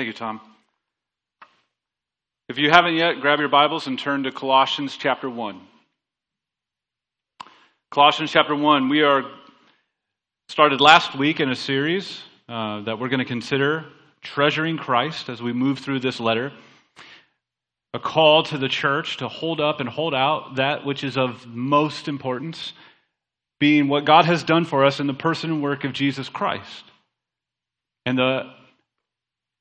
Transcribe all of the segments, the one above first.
Thank you, Tom. If you haven't yet, grab your Bibles and turn to Colossians chapter 1. Colossians chapter 1, we are started last week in a series uh, that we're going to consider treasuring Christ as we move through this letter. A call to the church to hold up and hold out that which is of most importance, being what God has done for us in the person and work of Jesus Christ. And the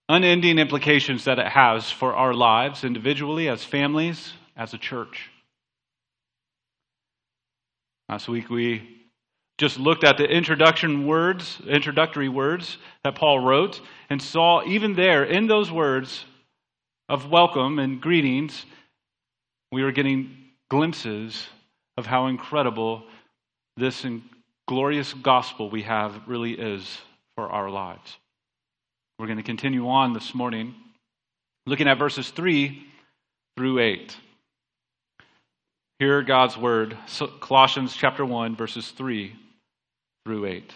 unending implications that it has for our lives individually, as families, as a church. Last week we just looked at the introduction words, introductory words that Paul wrote, and saw even there in those words of welcome and greetings, we were getting glimpses of how incredible this glorious gospel we have really is for our lives. We're going to continue on this morning looking at verses 3 through 8. Hear God's word, Colossians chapter 1, verses 3 through 8.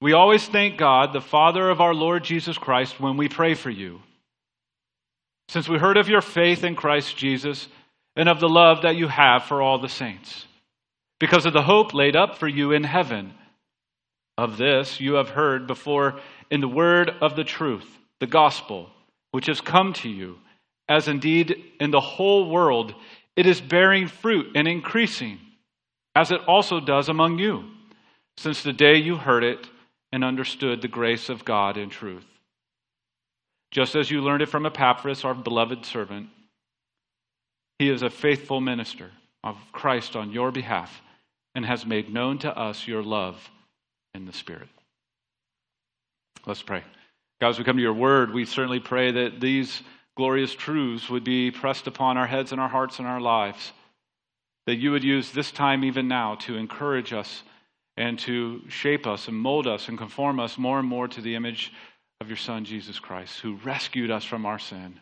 We always thank God, the Father of our Lord Jesus Christ, when we pray for you. Since we heard of your faith in Christ Jesus and of the love that you have for all the saints, because of the hope laid up for you in heaven of this you have heard before in the word of the truth, the gospel, which has come to you, as indeed in the whole world it is bearing fruit and increasing, as it also does among you, since the day you heard it and understood the grace of God in truth. Just as you learned it from Epaphras, our beloved servant, he is a faithful minister of Christ on your behalf and has made known to us your love in the Spirit. Let's pray. God, as we come to your word, we certainly pray that these glorious truths would be pressed upon our heads and our hearts and our lives. That you would use this time, even now, to encourage us and to shape us and mold us and conform us more and more to the image of your Son, Jesus Christ, who rescued us from our sin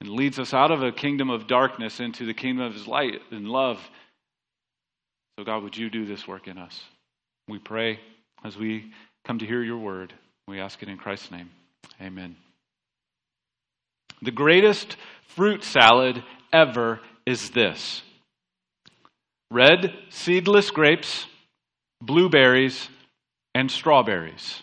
and leads us out of a kingdom of darkness into the kingdom of his light and love. So, God, would you do this work in us? We pray as we come to hear your word. We ask it in Christ's name. Amen. The greatest fruit salad ever is this red seedless grapes, blueberries, and strawberries.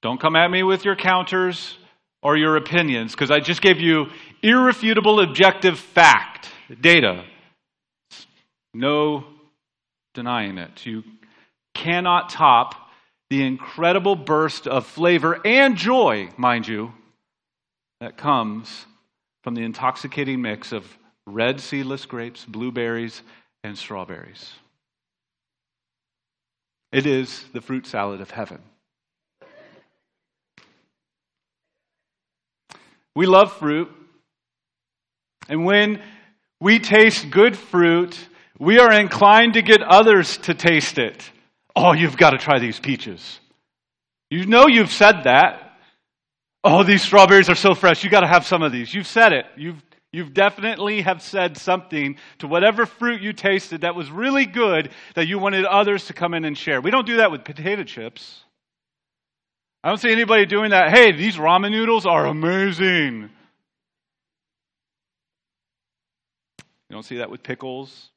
Don't come at me with your counters or your opinions because I just gave you irrefutable objective fact, data. No denying it. You cannot top the incredible burst of flavor and joy, mind you, that comes from the intoxicating mix of red seedless grapes, blueberries, and strawberries. It is the fruit salad of heaven. We love fruit. And when we taste good fruit, we are inclined to get others to taste it. Oh, you've got to try these peaches. You know you've said that. Oh, these strawberries are so fresh. You've got to have some of these. You've said it. You've You've definitely have said something to whatever fruit you tasted that was really good that you wanted others to come in and share. We don't do that with potato chips. I don't see anybody doing that. Hey, these ramen noodles are amazing. You don't see that with pickles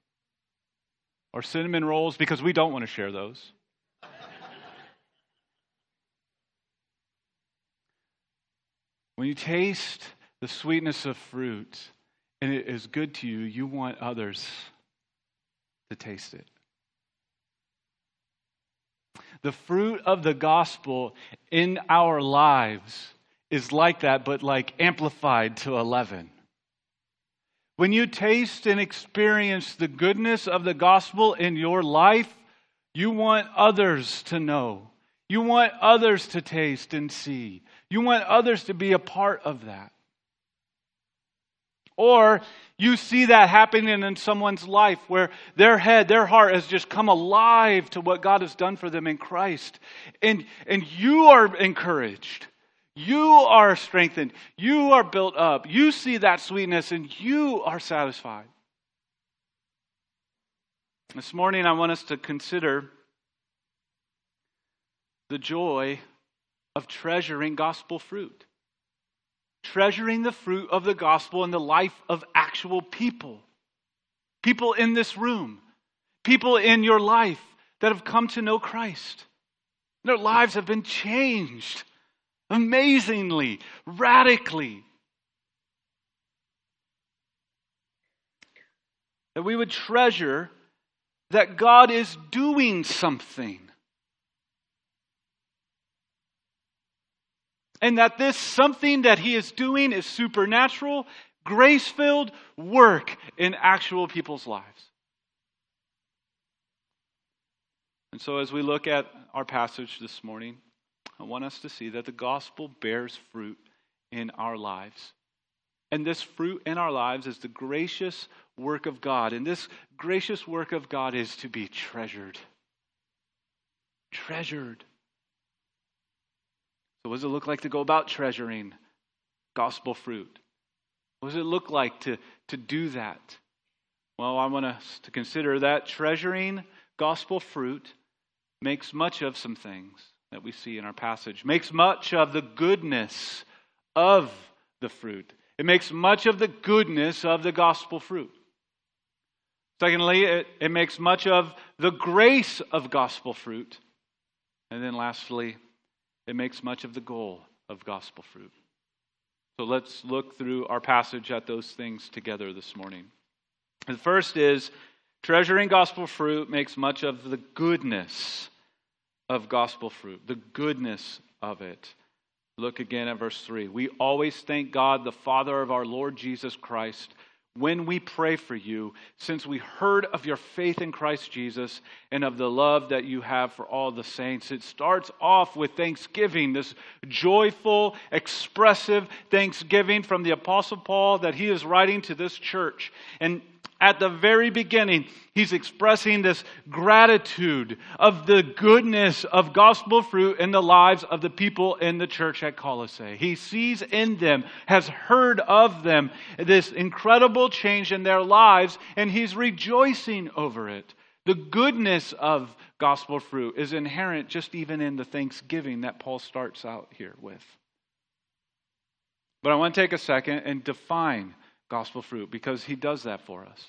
or cinnamon rolls because we don't want to share those. when you taste the sweetness of fruit and it is good to you, you want others to taste it. The fruit of the gospel in our lives is like that, but like amplified to 11. When you taste and experience the goodness of the gospel in your life, you want others to know. You want others to taste and see. You want others to be a part of that. Or you see that happening in someone's life where their head, their heart has just come alive to what God has done for them in Christ. And, and you are encouraged. You are strengthened. You are built up. You see that sweetness and you are satisfied. This morning, I want us to consider the joy of treasuring gospel fruit. Treasuring the fruit of the gospel in the life of actual people. People in this room. People in your life that have come to know Christ. Their lives have been changed amazingly, radically. That we would treasure that God is doing something. And that this something that He is doing is supernatural, grace filled work in actual people's lives. And so, as we look at our passage this morning, I want us to see that the gospel bears fruit in our lives. And this fruit in our lives is the gracious work of God. And this gracious work of God is to be treasured. Treasured. So, what does it look like to go about treasuring gospel fruit? What does it look like to, to do that? Well, I want us to consider that treasuring gospel fruit makes much of some things that we see in our passage, makes much of the goodness of the fruit. It makes much of the goodness of the gospel fruit. Secondly, it, it makes much of the grace of gospel fruit. And then lastly, it makes much of the goal of gospel fruit. So let's look through our passage at those things together this morning. The first is treasuring gospel fruit makes much of the goodness of gospel fruit, the goodness of it. Look again at verse 3. We always thank God, the Father of our Lord Jesus Christ when we pray for you, since we heard of your faith in Christ Jesus and of the love that you have for all the saints. It starts off with thanksgiving, this joyful, expressive thanksgiving from the Apostle Paul that he is writing to this church. And at the very beginning, he's expressing this gratitude of the goodness of gospel fruit in the lives of the people in the church at Colossae. He sees in them, has heard of them, this incredible change in their lives, and he's rejoicing over it. The goodness of gospel fruit is inherent just even in the thanksgiving that Paul starts out here with. But I want to take a second and define gospel fruit because he does that for us.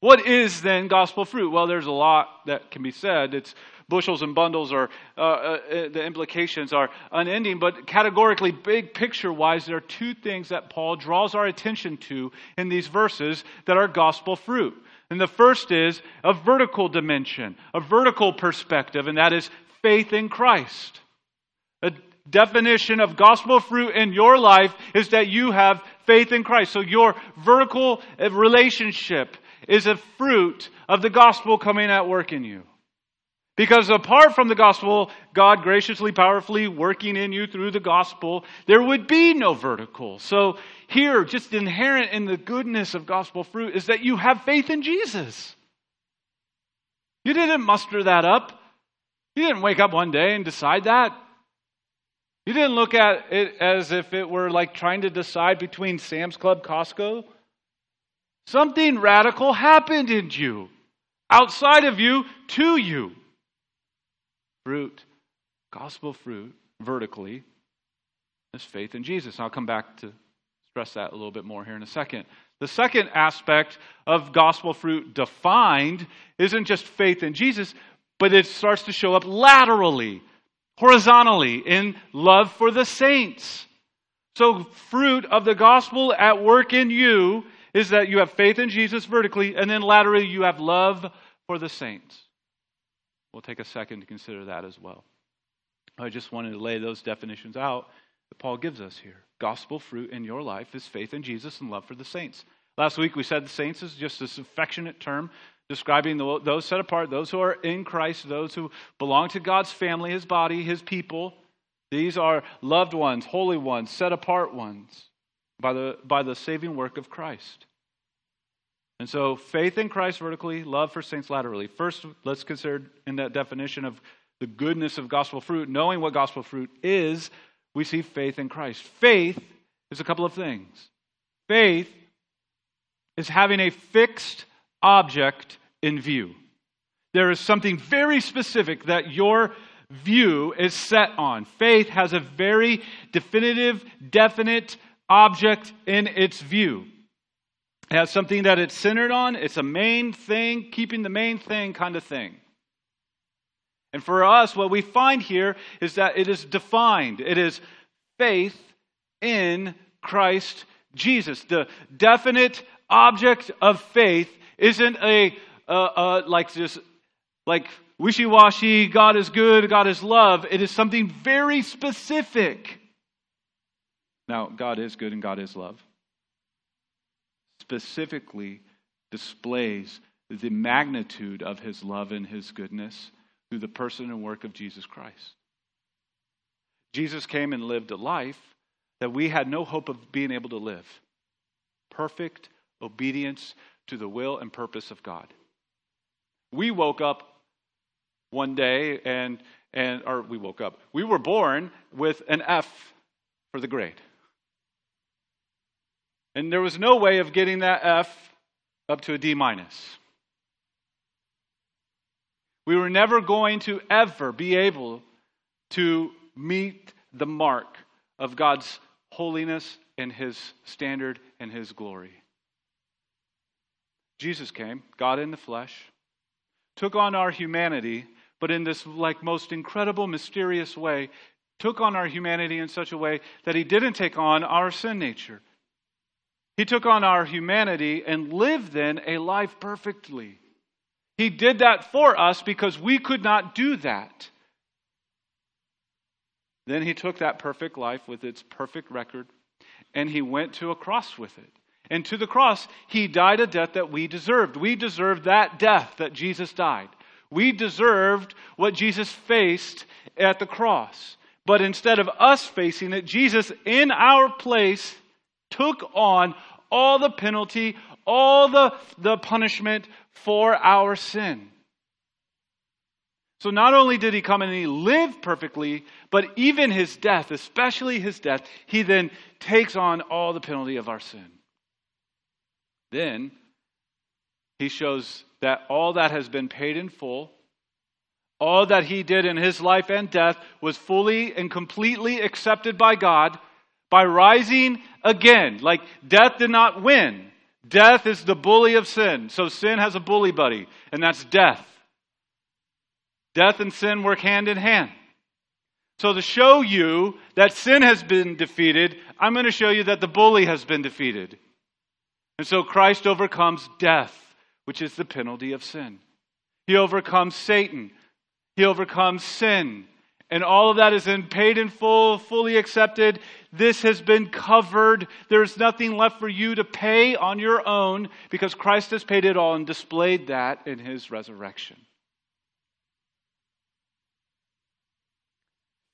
What is then gospel fruit? Well, there's a lot that can be said. It's bushels and bundles, or uh, uh, the implications are unending. But categorically, big picture wise, there are two things that Paul draws our attention to in these verses that are gospel fruit. And the first is a vertical dimension, a vertical perspective, and that is faith in Christ. A definition of gospel fruit in your life is that you have faith in Christ. So your vertical uh, relationship is a fruit of the gospel coming at work in you. Because apart from the gospel, God graciously, powerfully working in you through the gospel, there would be no vertical. So here, just inherent in the goodness of gospel fruit is that you have faith in Jesus. You didn't muster that up. You didn't wake up one day and decide that. You didn't look at it as if it were like trying to decide between Sam's Club, Costco. Something radical happened in you, outside of you, to you. Fruit, gospel fruit, vertically, is faith in Jesus. I'll come back to stress that a little bit more here in a second. The second aspect of gospel fruit defined isn't just faith in Jesus, but it starts to show up laterally horizontally in love for the saints. So, fruit of the gospel at work in you is that you have faith in Jesus vertically, and then laterally you have love for the saints. We'll take a second to consider that as well. I just wanted to lay those definitions out that Paul gives us here. Gospel fruit in your life is faith in Jesus and love for the saints. Last week we said the saints is just this affectionate term describing those set apart, those who are in Christ, those who belong to God's family, His body, His people. These are loved ones, holy ones, set apart ones by the, by the saving work of Christ. And so, faith in Christ vertically, love for saints laterally. First, let's consider in that definition of the goodness of gospel fruit, knowing what gospel fruit is, we see faith in Christ. Faith is a couple of things. Faith is having a fixed object in view. There is something very specific that your view is set on. Faith has a very definitive, definite object in its view. It has something that it's centered on. It's a main thing, keeping the main thing kind of thing. And for us, what we find here is that it is defined. It is faith in Christ Jesus. The definite object of faith isn't a uh, uh, like just like wishy-washy. God is good. God is love. It is something very specific. Now, God is good and God is love. Specifically displays the magnitude of His love and His goodness through the person and work of Jesus Christ. Jesus came and lived a life that we had no hope of being able to live. Perfect obedience to the will and purpose of God. We woke up one day and and or we woke up. We were born with an F for the grade. And there was no way of getting that F up to a D minus. We were never going to ever be able to meet the mark of God's holiness and his standard and his glory. Jesus came, God in the flesh, took on our humanity, but in this like most incredible mysterious way, took on our humanity in such a way that he didn't take on our sin nature. He took on our humanity and lived then a life perfectly. He did that for us because we could not do that. Then he took that perfect life with its perfect record and he went to a cross with it. And to the cross, he died a death that we deserved. We deserved that death that Jesus died. We deserved what Jesus faced at the cross. But instead of us facing it, Jesus, in our place, took on all the penalty, all the, the punishment for our sin. So not only did he come and he lived perfectly, but even his death, especially his death, he then takes on all the penalty of our sin. Then he shows that all that has been paid in full, all that he did in his life and death was fully and completely accepted by God by rising again. Like death did not win. Death is the bully of sin. So sin has a bully buddy, and that's death. Death and sin work hand in hand. So, to show you that sin has been defeated, I'm going to show you that the bully has been defeated. And so Christ overcomes death, which is the penalty of sin. He overcomes Satan. He overcomes sin. And all of that is in paid in full, fully accepted. This has been covered. There's nothing left for you to pay on your own because Christ has paid it all and displayed that in his resurrection.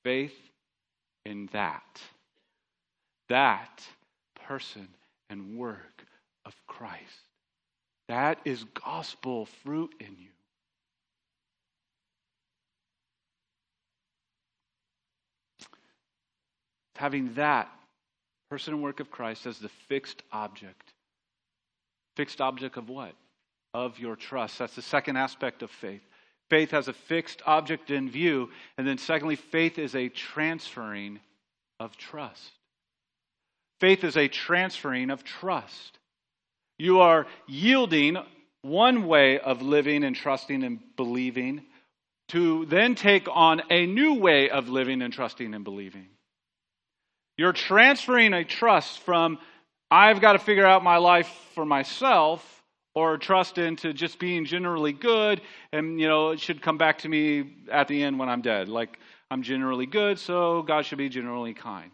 faith in that. That person and work of Christ. That is gospel fruit in you. Having that person and work of Christ as the fixed object. Fixed object of what? Of your trust. That's the second aspect of faith. Faith has a fixed object in view. And then, secondly, faith is a transferring of trust. Faith is a transferring of trust. You are yielding one way of living and trusting and believing to then take on a new way of living and trusting and believing. You're transferring a trust from, I've got to figure out my life for myself, or trust into just being generally good and you know it should come back to me at the end when i'm dead like i'm generally good so god should be generally kind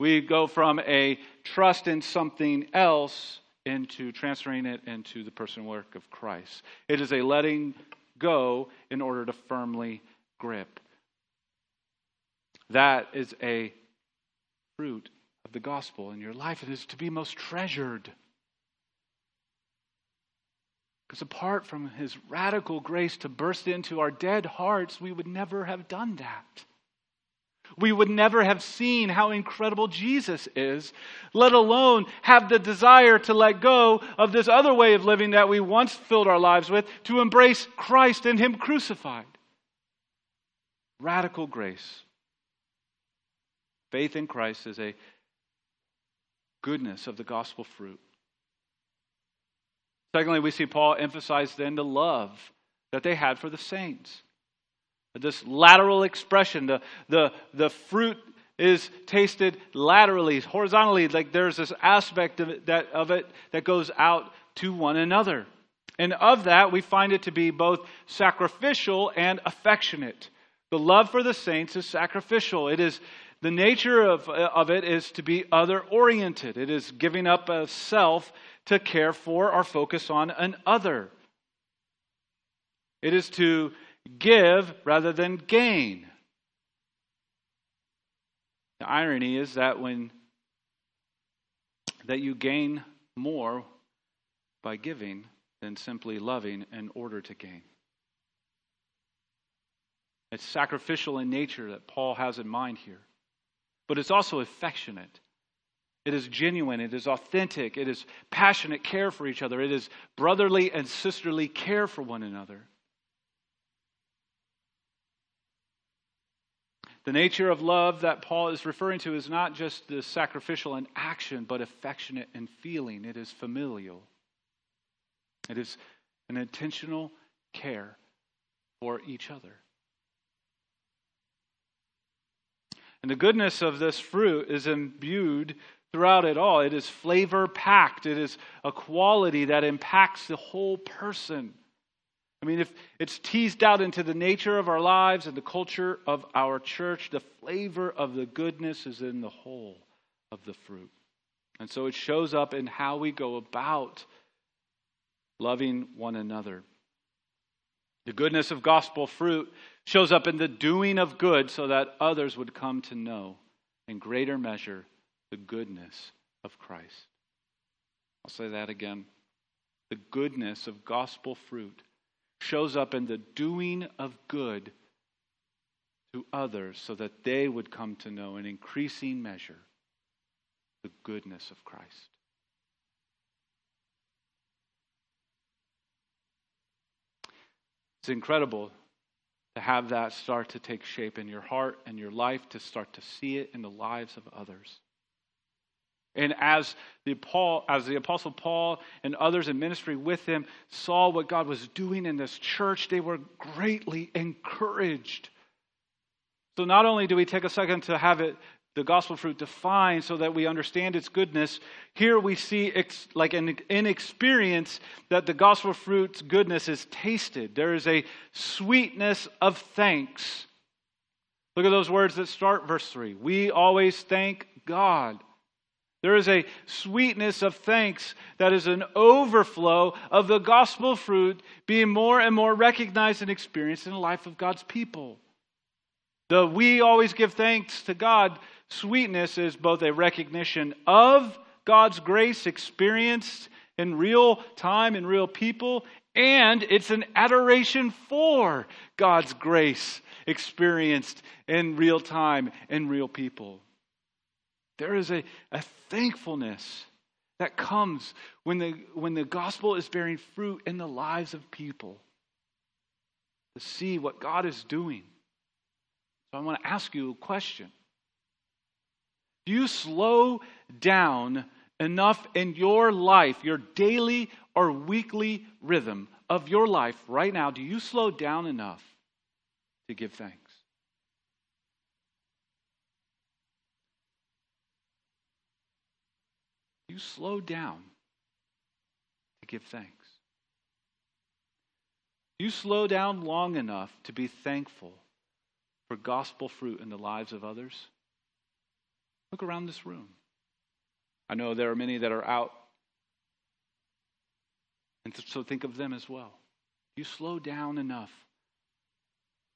we go from a trust in something else into transferring it into the person work of christ. It is a letting go in order to firmly grip. That is a fruit of the gospel in your life. It is to be most treasured. Because apart from his radical grace to burst into our dead hearts, we would never have done that. We would never have seen how incredible Jesus is, let alone have the desire to let go of this other way of living that we once filled our lives with, to embrace Christ and Him crucified. Radical grace. Faith in Christ is a goodness of the gospel fruit. Secondly, we see Paul emphasize then the love that they had for the saints. This lateral expression, the, the, the fruit is tasted laterally, horizontally, like there's this aspect of it, that, of it that goes out to one another. And of that, we find it to be both sacrificial and affectionate. The love for the saints is sacrificial. It is the nature of, of it is to be other oriented. It is giving up a self to care for or focus on an other. It is to give rather than gain. The irony is that when that you gain more by giving than simply loving in order to gain. It's sacrificial in nature that Paul has in mind here. But it's also affectionate. It is genuine. It is authentic. It is passionate care for each other. It is brotherly and sisterly care for one another. The nature of love that Paul is referring to is not just the sacrificial in action, but affectionate in feeling. It is familial. It is an intentional care for each other. And the goodness of this fruit is imbued throughout it all. It is flavor packed, it is a quality that impacts the whole person. I mean, if it's teased out into the nature of our lives and the culture of our church, the flavor of the goodness is in the whole of the fruit. And so it shows up in how we go about loving one another. The goodness of gospel fruit shows up in the doing of good so that others would come to know in greater measure the goodness of Christ. I'll say that again. The goodness of gospel fruit shows up in the doing of good to others so that they would come to know in increasing measure the goodness of Christ. It's incredible to have that start to take shape in your heart and your life, to start to see it in the lives of others. And as the, Paul, as the Apostle Paul and others in ministry with him saw what God was doing in this church, they were greatly encouraged. So not only do we take a second to have it, the gospel fruit defined so that we understand its goodness, here we see ex, like an, in experience that the gospel fruit's goodness is tasted. There is a sweetness of thanks. Look at those words that start verse 3. We always thank God. There is a sweetness of thanks that is an overflow of the gospel fruit being more and more recognized and experienced in the life of God's people. The we always give thanks to God sweetness is both a recognition of God's grace experienced in real time in real people, and it's an adoration for God's grace experienced in real time in real people. There is a, a thankfulness that comes when the, when the gospel is bearing fruit in the lives of people to see what God is doing. So I want to ask you a question. Do you slow down enough in your life, your daily or weekly rhythm of your life right now? Do you slow down enough to give thanks? You slow down to give thanks? You slow down long enough to be thankful for gospel fruit in the lives of others? Look around this room. I know there are many that are out. And so think of them as well. You slow down enough.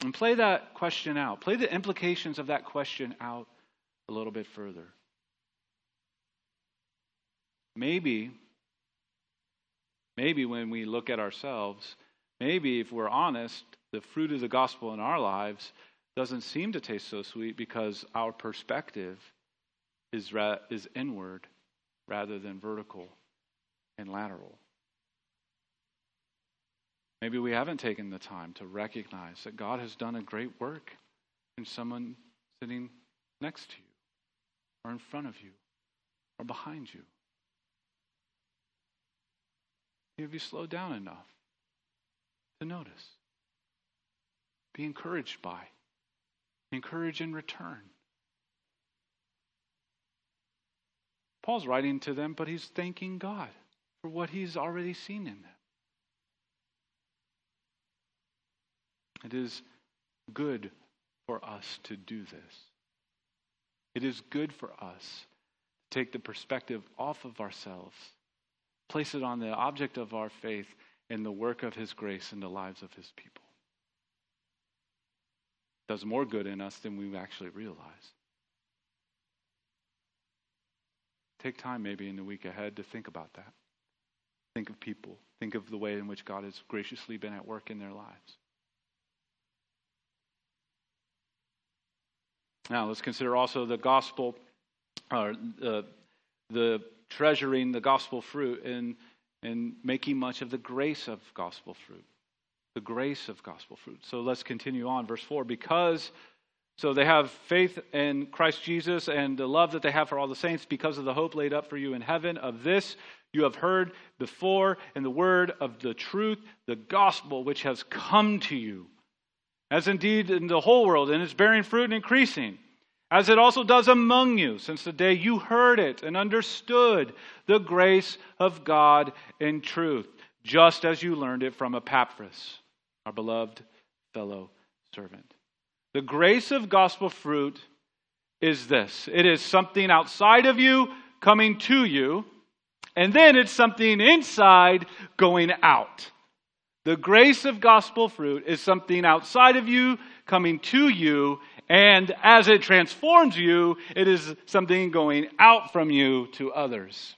And play that question out. Play the implications of that question out a little bit further. Maybe, maybe when we look at ourselves, maybe if we're honest, the fruit of the gospel in our lives doesn't seem to taste so sweet because our perspective is, ra- is inward rather than vertical and lateral. Maybe we haven't taken the time to recognize that God has done a great work in someone sitting next to you, or in front of you, or behind you? Have you slowed down enough to notice? Be encouraged by, encourage in return. Paul's writing to them, but he's thanking God for what he's already seen in them. It is good for us to do this. It is good for us to take the perspective off of ourselves, place it on the object of our faith and the work of His grace in the lives of His people. Does more good in us than we actually realize. Take time maybe in the week ahead to think about that. Think of people. Think of the way in which God has graciously been at work in their lives. Now, let's consider also the gospel, or uh, the treasuring the gospel fruit and, and making much of the grace of gospel fruit. The grace of gospel fruit. So let's continue on. Verse 4 Because, so they have faith in Christ Jesus and the love that they have for all the saints because of the hope laid up for you in heaven. Of this you have heard before in the word of the truth, the gospel which has come to you as indeed in the whole world, and it's bearing fruit and increasing, as it also does among you, since the day you heard it and understood the grace of God in truth, just as you learned it from Epaphras, our beloved fellow servant. The grace of gospel fruit is this it is something outside of you coming to you, and then it's something inside going out. The grace of gospel fruit is something outside of you coming to you, and as it transforms you, it is something going out from you to others.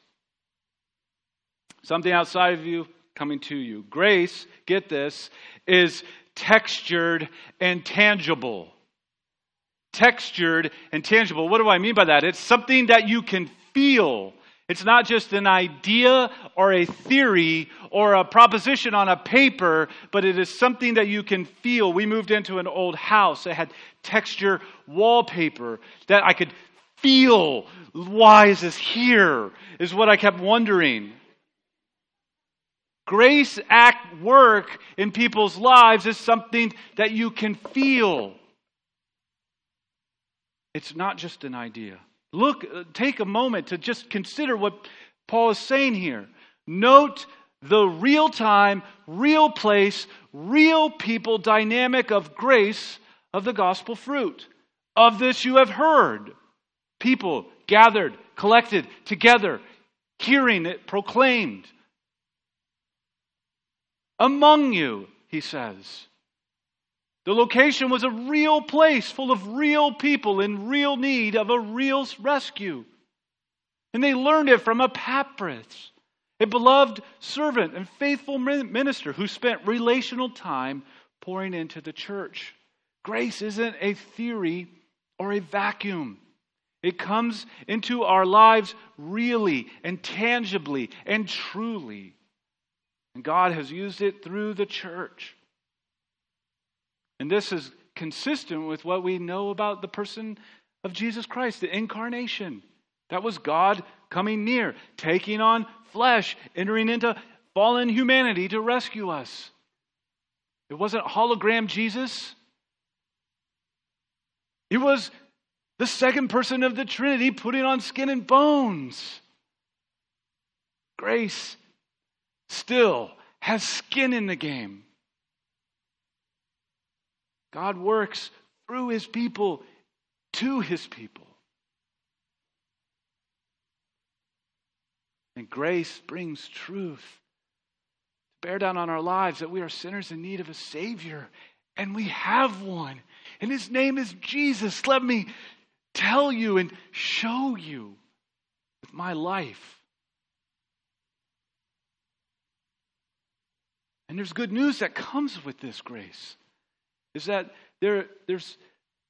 Something outside of you coming to you. Grace, get this, is textured and tangible. Textured and tangible. What do I mean by that? It's something that you can feel. It's not just an idea or a theory or a proposition on a paper, but it is something that you can feel. We moved into an old house that had texture wallpaper that I could feel. Why is this here? Is what I kept wondering. Grace act work in people's lives is something that you can feel. It's not just an idea. Look, uh, take a moment to just consider what Paul is saying here. Note the real time, real place, real people dynamic of grace of the gospel fruit. Of this you have heard. People gathered, collected together, hearing it proclaimed. Among you, he says. The location was a real place full of real people in real need of a real rescue. And they learned it from Epaphras, a beloved servant and faithful minister who spent relational time pouring into the church. Grace isn't a theory or a vacuum. It comes into our lives really and tangibly and truly. And God has used it through the church. And this is consistent with what we know about the person of Jesus Christ, the incarnation. That was God coming near, taking on flesh, entering into fallen humanity to rescue us. It wasn't hologram Jesus. It was the second person of the Trinity putting on skin and bones. Grace still has skin in the game. God works through his people to his people. And grace brings truth to bear down on our lives that we are sinners in need of a Savior, and we have one. And his name is Jesus. Let me tell you and show you with my life. And there's good news that comes with this grace is that there, there's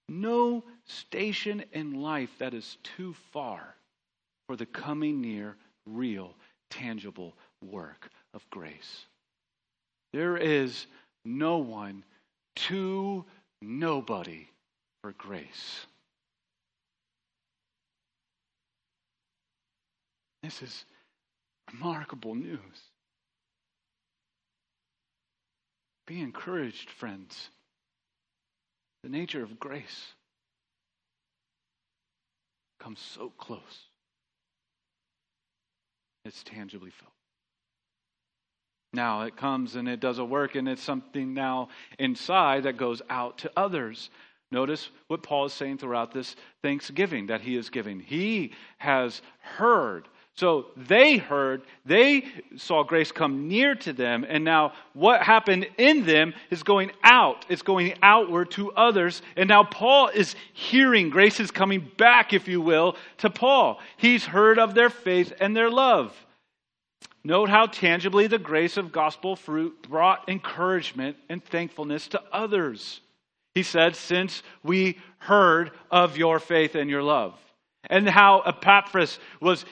no station in life that is too far for the coming near, real, tangible work of grace. There is no one too nobody for grace. This is remarkable news. Be encouraged, friends. The nature of grace comes so close. It's tangibly felt. Now it comes and it does a work, and it's something now inside that goes out to others. Notice what Paul is saying throughout this thanksgiving that he is giving. He has heard so they heard, they saw grace come near to them, and now what happened in them is going out. It's going outward to others. And now Paul is hearing, grace is coming back, if you will, to Paul. He's heard of their faith and their love. Note how tangibly the grace of gospel fruit brought encouragement and thankfulness to others. He said, Since we heard of your faith and your love. And how Epaphras was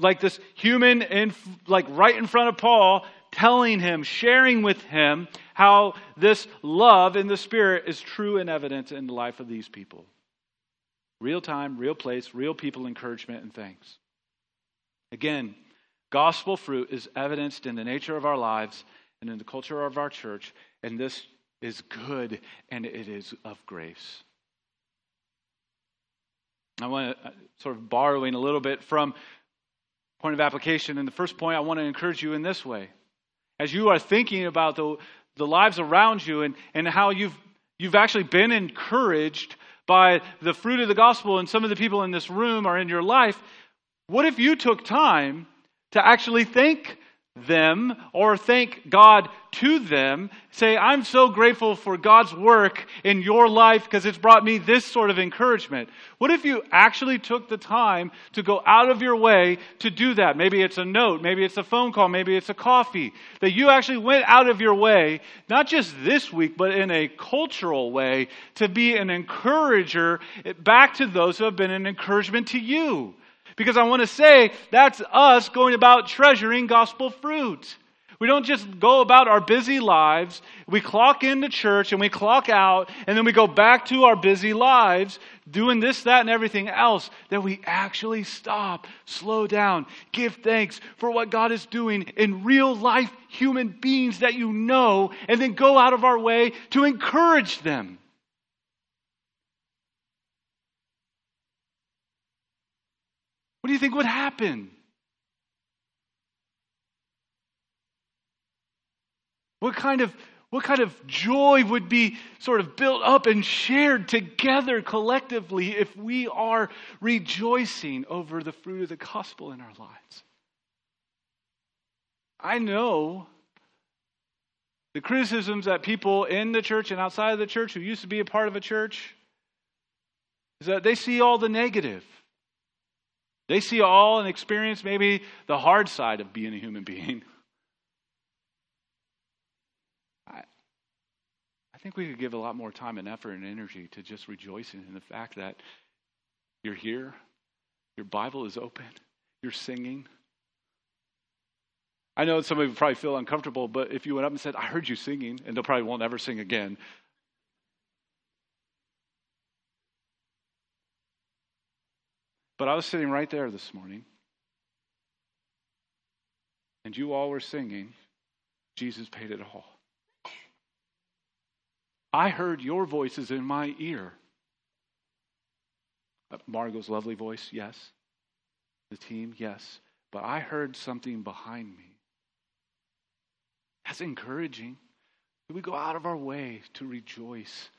like this human in like right in front of Paul telling him, sharing with him how this love in the spirit is true and evident in the life of these people. Real time, real place, real people encouragement and thanks. Again, gospel fruit is evidenced in the nature of our lives and in the culture of our church, and this is good and it is of grace. I want to uh, sort of borrowing a little bit from point of application. And the first point, I want to encourage you in this way. As you are thinking about the, the lives around you and, and how you've, you've actually been encouraged by the fruit of the gospel and some of the people in this room are in your life, what if you took time to actually thank them or thank God to them. Say, I'm so grateful for God's work in your life because it's brought me this sort of encouragement. What if you actually took the time to go out of your way to do that? Maybe it's a note, maybe it's a phone call, maybe it's a coffee. That you actually went out of your way, not just this week, but in a cultural way, to be an encourager back to those who have been an encouragement to you. Because I want to say that's us going about treasuring gospel fruit. We don't just go about our busy lives. We clock into church and we clock out, and then we go back to our busy lives doing this, that, and everything else. That we actually stop, slow down, give thanks for what God is doing in real life human beings that you know, and then go out of our way to encourage them. What do you think would happen? What kind of what kind of joy would be sort of built up and shared together collectively if we are rejoicing over the fruit of the gospel in our lives? I know the criticisms that people in the church and outside of the church who used to be a part of a church is that they see all the negative. They see all and experience maybe the hard side of being a human being. I, I think we could give a lot more time and effort and energy to just rejoicing in the fact that you're here, your Bible is open, you're singing. I know some of you probably feel uncomfortable, but if you went up and said, I heard you singing, and they'll probably won't ever sing again, But I was sitting right there this morning, and you all were singing, Jesus paid it all. I heard your voices in my ear. Margot's lovely voice, yes. The team, yes. But I heard something behind me. That's encouraging. Do we go out of our way to rejoice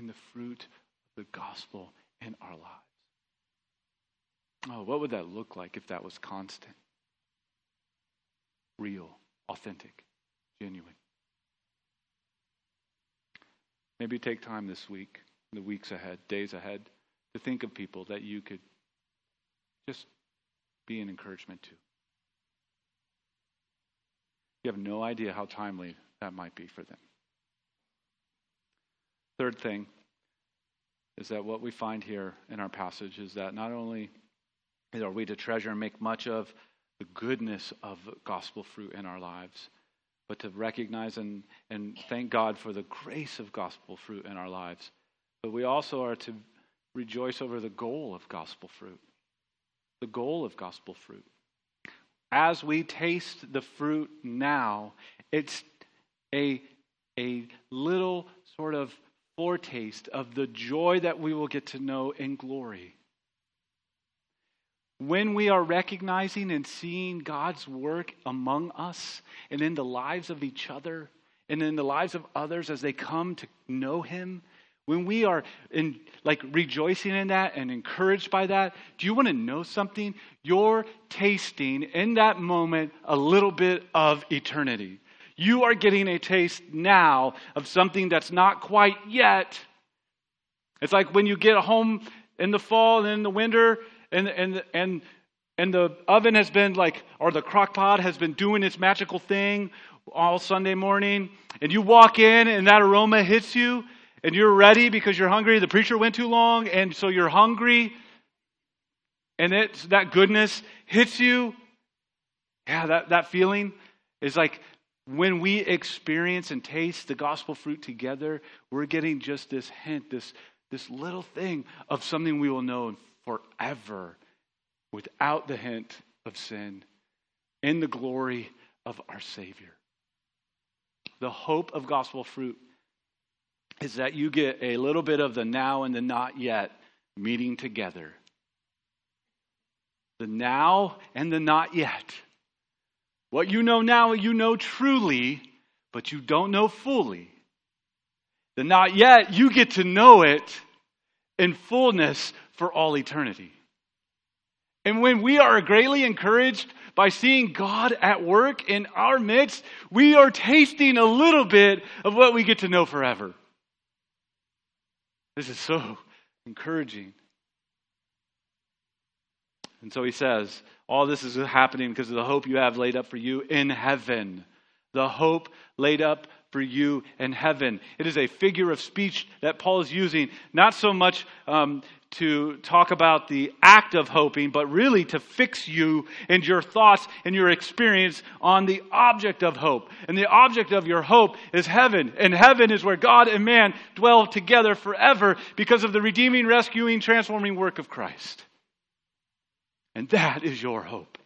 in the fruit of the gospel in our lives. Oh, what would that look like if that was constant? Real, authentic, genuine. Maybe take time this week, the weeks ahead, days ahead, to think of people that you could just be an encouragement to. You have no idea how timely that might be for them. Third thing is that what we find here in our passage is that not only are we to treasure and make much of the goodness of gospel fruit in our lives, but to recognize and, and thank God for the grace of gospel fruit in our lives. But we also are to rejoice over the goal of gospel fruit. The goal of gospel fruit. As we taste the fruit now, it's a, a little sort of foretaste of the joy that we will get to know in glory. When we are recognizing and seeing God's work among us and in the lives of each other and in the lives of others as they come to know Him, when we are in like rejoicing in that and encouraged by that, do you want to know something? You're tasting in that moment a little bit of eternity. You are getting a taste now of something that's not quite yet. It's like when you get home in the fall and in the winter and and and and the oven has been like or the crock pot has been doing its magical thing all Sunday morning and you walk in and that aroma hits you and you're ready because you're hungry. The preacher went too long, and so you're hungry, and it's, that goodness hits you. Yeah, that, that feeling is like when we experience and taste the gospel fruit together, we're getting just this hint, this, this little thing of something we will know forever without the hint of sin in the glory of our Savior. The hope of gospel fruit is that you get a little bit of the now and the not yet meeting together. The now and the not yet. What you know now, you know truly, but you don't know fully. The not yet, you get to know it in fullness for all eternity. And when we are greatly encouraged by seeing God at work in our midst, we are tasting a little bit of what we get to know forever. This is so encouraging. And so he says, All this is happening because of the hope you have laid up for you in heaven. The hope laid up for you in heaven. It is a figure of speech that Paul is using, not so much um, to talk about the act of hoping, but really to fix you and your thoughts and your experience on the object of hope. And the object of your hope is heaven. And heaven is where God and man dwell together forever because of the redeeming, rescuing, transforming work of Christ. And that is your hope.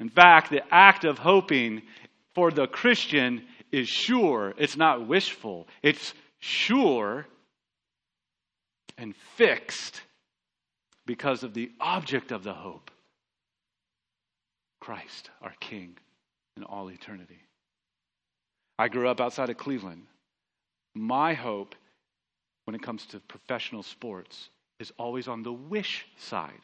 In fact, the act of hoping for the Christian is sure. It's not wishful. It's sure and fixed because of the object of the hope Christ, our King, in all eternity. I grew up outside of Cleveland. My hope when it comes to professional sports is always on the wish side.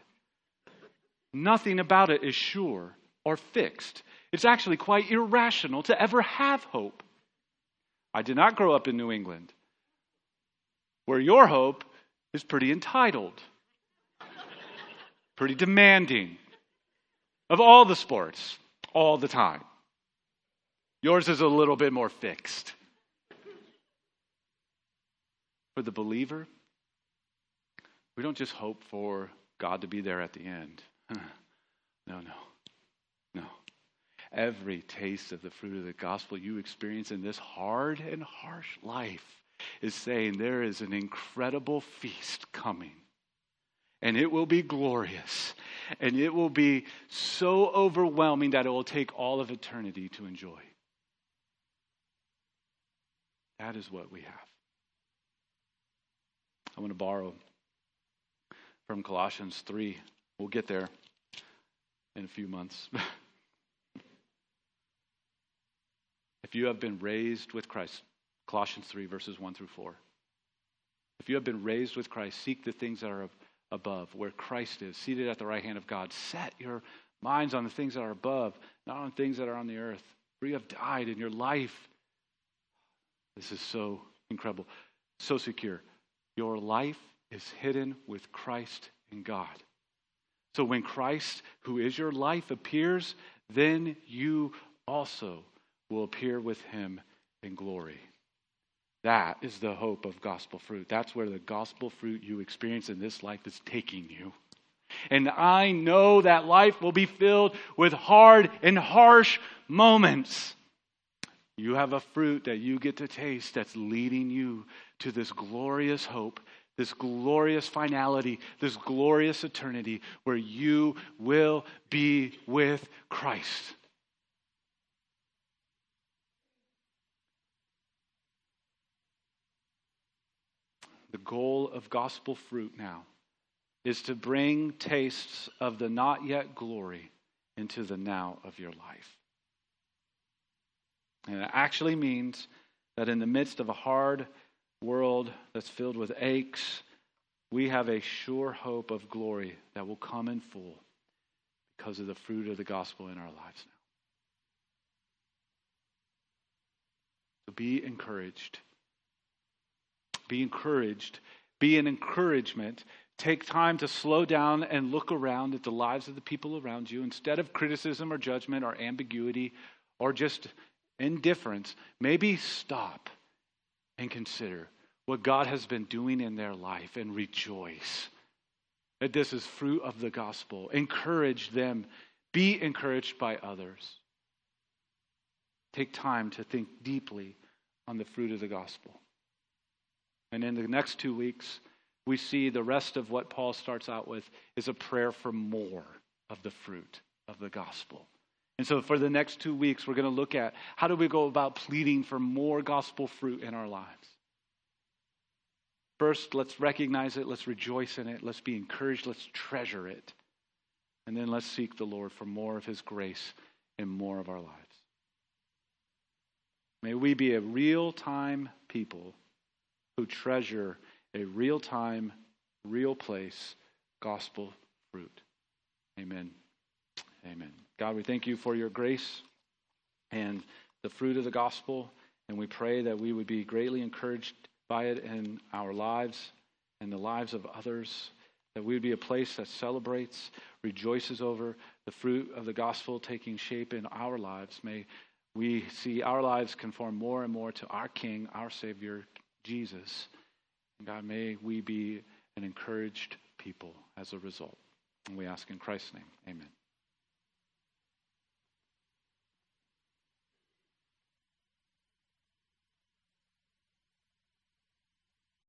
Nothing about it is sure or fixed. It's actually quite irrational to ever have hope. I did not grow up in New England, where your hope is pretty entitled, pretty demanding of all the sports, all the time. Yours is a little bit more fixed. For the believer, we don't just hope for God to be there at the end. No, no. Every taste of the fruit of the gospel you experience in this hard and harsh life is saying there is an incredible feast coming. And it will be glorious. And it will be so overwhelming that it will take all of eternity to enjoy. That is what we have. I want to borrow from Colossians 3. We'll get there in a few months. if you have been raised with Christ, Colossians 3, verses 1 through 4. If you have been raised with Christ, seek the things that are above, where Christ is, seated at the right hand of God. Set your minds on the things that are above, not on things that are on the earth. For you have died, in your life, this is so incredible, so secure. Your life is hidden with Christ in God. So when Christ, who is your life, appears, then you also will appear with him in glory. That is the hope of gospel fruit. That's where the gospel fruit you experience in this life is taking you. And I know that life will be filled with hard and harsh moments. You have a fruit that you get to taste that's leading you to this glorious hope, this glorious finality, this glorious eternity where you will be with Christ. The goal of gospel fruit now is to bring tastes of the not yet glory into the now of your life. And it actually means that in the midst of a hard world that's filled with aches, we have a sure hope of glory that will come in full because of the fruit of the gospel in our lives now. So be encouraged. Be encouraged. Be an encouragement. Take time to slow down and look around at the lives of the people around you instead of criticism or judgment or ambiguity or just indifference. Maybe stop and consider what God has been doing in their life and rejoice that this is fruit of the gospel. Encourage them. Be encouraged by others. Take time to think deeply on the fruit of the gospel. And in the next two weeks, we see the rest of what Paul starts out with is a prayer for more of the fruit of the gospel. And so for the next two weeks, we're going to look at how do we go about pleading for more gospel fruit in our lives. First, let's recognize it, let's rejoice in it, let's be encouraged, let's treasure it. And then let's seek the Lord for more of his grace in more of our lives. May we be a real time people who treasure a real time, real place gospel fruit. Amen. Amen. God, we thank you for your grace and the fruit of the gospel, and we pray that we would be greatly encouraged by it in our lives and the lives of others, that we would be a place that celebrates, rejoices over the fruit of the gospel taking shape in our lives. May we see our lives conform more and more to our King, our Savior, Jesus. And God, may we be an encouraged people as a result. And we ask in Christ's name, amen.